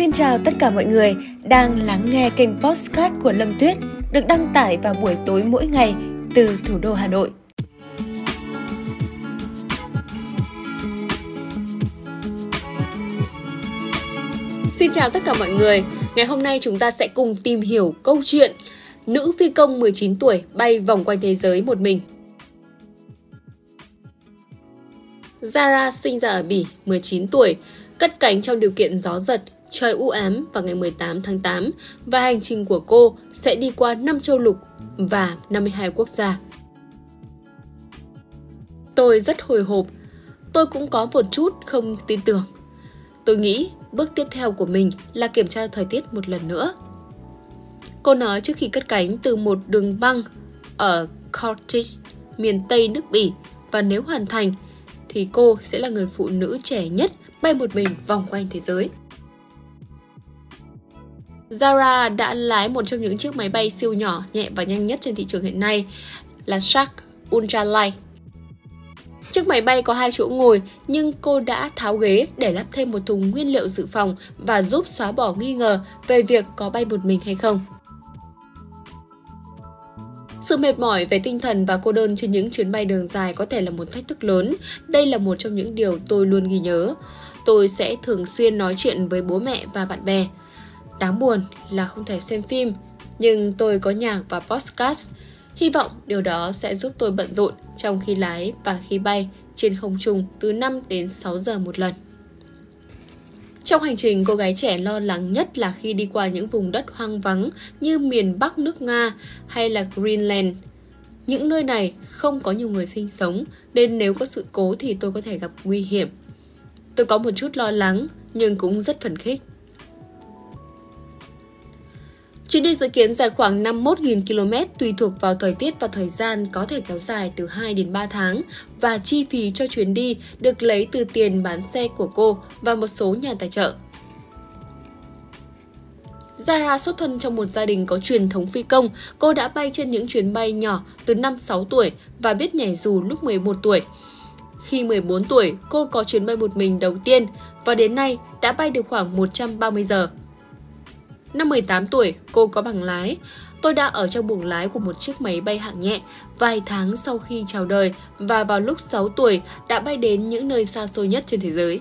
Xin chào tất cả mọi người đang lắng nghe kênh Postcard của Lâm Tuyết được đăng tải vào buổi tối mỗi ngày từ thủ đô Hà Nội. Xin chào tất cả mọi người. Ngày hôm nay chúng ta sẽ cùng tìm hiểu câu chuyện Nữ phi công 19 tuổi bay vòng quanh thế giới một mình. Zara sinh ra ở Bỉ, 19 tuổi, cất cánh trong điều kiện gió giật, trời u ám vào ngày 18 tháng 8 và hành trình của cô sẽ đi qua 5 châu lục và 52 quốc gia. Tôi rất hồi hộp, tôi cũng có một chút không tin tưởng. Tôi nghĩ bước tiếp theo của mình là kiểm tra thời tiết một lần nữa. Cô nói trước khi cất cánh từ một đường băng ở Cortis, miền Tây nước Bỉ và nếu hoàn thành thì cô sẽ là người phụ nữ trẻ nhất bay một mình vòng quanh thế giới. Zara đã lái một trong những chiếc máy bay siêu nhỏ, nhẹ và nhanh nhất trên thị trường hiện nay là Shark Ultralight. Chiếc máy bay có hai chỗ ngồi nhưng cô đã tháo ghế để lắp thêm một thùng nguyên liệu dự phòng và giúp xóa bỏ nghi ngờ về việc có bay một mình hay không. Sự mệt mỏi về tinh thần và cô đơn trên những chuyến bay đường dài có thể là một thách thức lớn. Đây là một trong những điều tôi luôn ghi nhớ. Tôi sẽ thường xuyên nói chuyện với bố mẹ và bạn bè. Đáng buồn là không thể xem phim, nhưng tôi có nhạc và podcast. Hy vọng điều đó sẽ giúp tôi bận rộn trong khi lái và khi bay trên không trung từ 5 đến 6 giờ một lần. Trong hành trình, cô gái trẻ lo lắng nhất là khi đi qua những vùng đất hoang vắng như miền Bắc nước Nga hay là Greenland. Những nơi này không có nhiều người sinh sống, nên nếu có sự cố thì tôi có thể gặp nguy hiểm. Tôi có một chút lo lắng, nhưng cũng rất phấn khích. Chuyến đi dự kiến dài khoảng 51.000 km tùy thuộc vào thời tiết và thời gian có thể kéo dài từ 2 đến 3 tháng và chi phí cho chuyến đi được lấy từ tiền bán xe của cô và một số nhà tài trợ. Zara xuất thân trong một gia đình có truyền thống phi công, cô đã bay trên những chuyến bay nhỏ từ 5-6 tuổi và biết nhảy dù lúc 11 tuổi. Khi 14 tuổi, cô có chuyến bay một mình đầu tiên và đến nay đã bay được khoảng 130 giờ. Năm 18 tuổi, cô có bằng lái. Tôi đã ở trong buồng lái của một chiếc máy bay hạng nhẹ vài tháng sau khi chào đời và vào lúc 6 tuổi đã bay đến những nơi xa xôi nhất trên thế giới.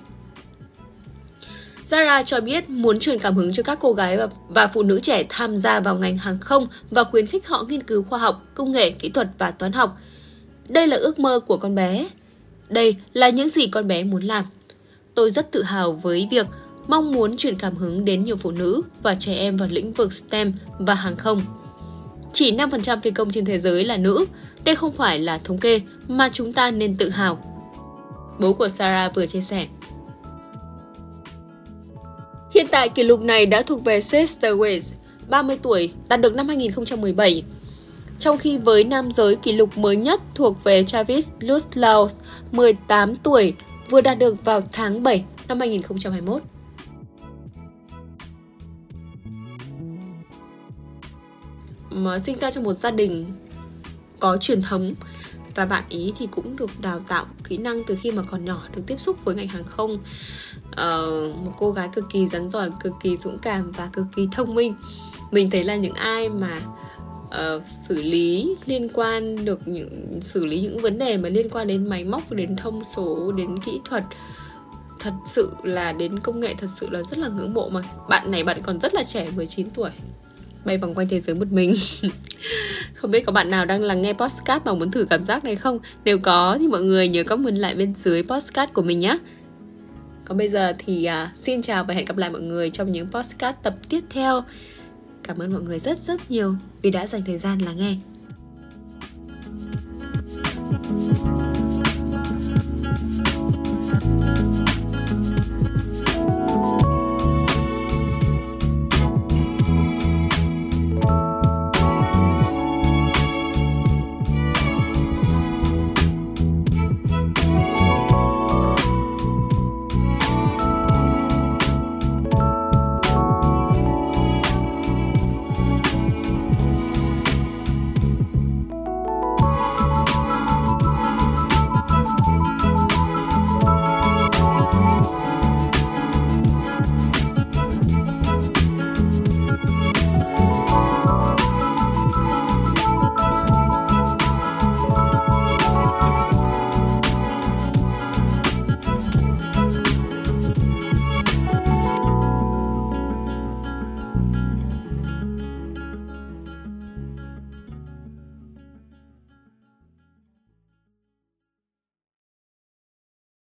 Zara cho biết muốn truyền cảm hứng cho các cô gái và, và phụ nữ trẻ tham gia vào ngành hàng không và khuyến khích họ nghiên cứu khoa học, công nghệ, kỹ thuật và toán học. Đây là ước mơ của con bé. Đây là những gì con bé muốn làm. Tôi rất tự hào với việc mong muốn truyền cảm hứng đến nhiều phụ nữ và trẻ em vào lĩnh vực STEM và hàng không. Chỉ 5% phi công trên thế giới là nữ, đây không phải là thống kê mà chúng ta nên tự hào. Bố của Sarah vừa chia sẻ. Hiện tại kỷ lục này đã thuộc về Chester Weiss, 30 tuổi, đạt được năm 2017. Trong khi với nam giới kỷ lục mới nhất thuộc về Travis Lutlaus, 18 tuổi, vừa đạt được vào tháng 7 năm 2021. Mà sinh ra trong một gia đình có truyền thống. Và bạn ý thì cũng được đào tạo kỹ năng từ khi mà còn nhỏ được tiếp xúc với ngành hàng không. Uh, một cô gái cực kỳ rắn giỏi cực kỳ dũng cảm và cực kỳ thông minh. Mình thấy là những ai mà uh, xử lý liên quan được những xử lý những vấn đề mà liên quan đến máy móc đến thông số đến kỹ thuật thật sự là đến công nghệ thật sự là rất là ngưỡng mộ mà. Bạn này bạn còn rất là trẻ 19 tuổi bay vòng quanh thế giới một mình. Không biết có bạn nào đang lắng nghe podcast mà muốn thử cảm giác này không? Nếu có thì mọi người nhớ comment lại bên dưới podcast của mình nhé còn bây giờ thì uh, xin chào và hẹn gặp lại mọi người trong những podcast tập tiếp theo. Cảm ơn mọi người rất rất nhiều vì đã dành thời gian lắng nghe.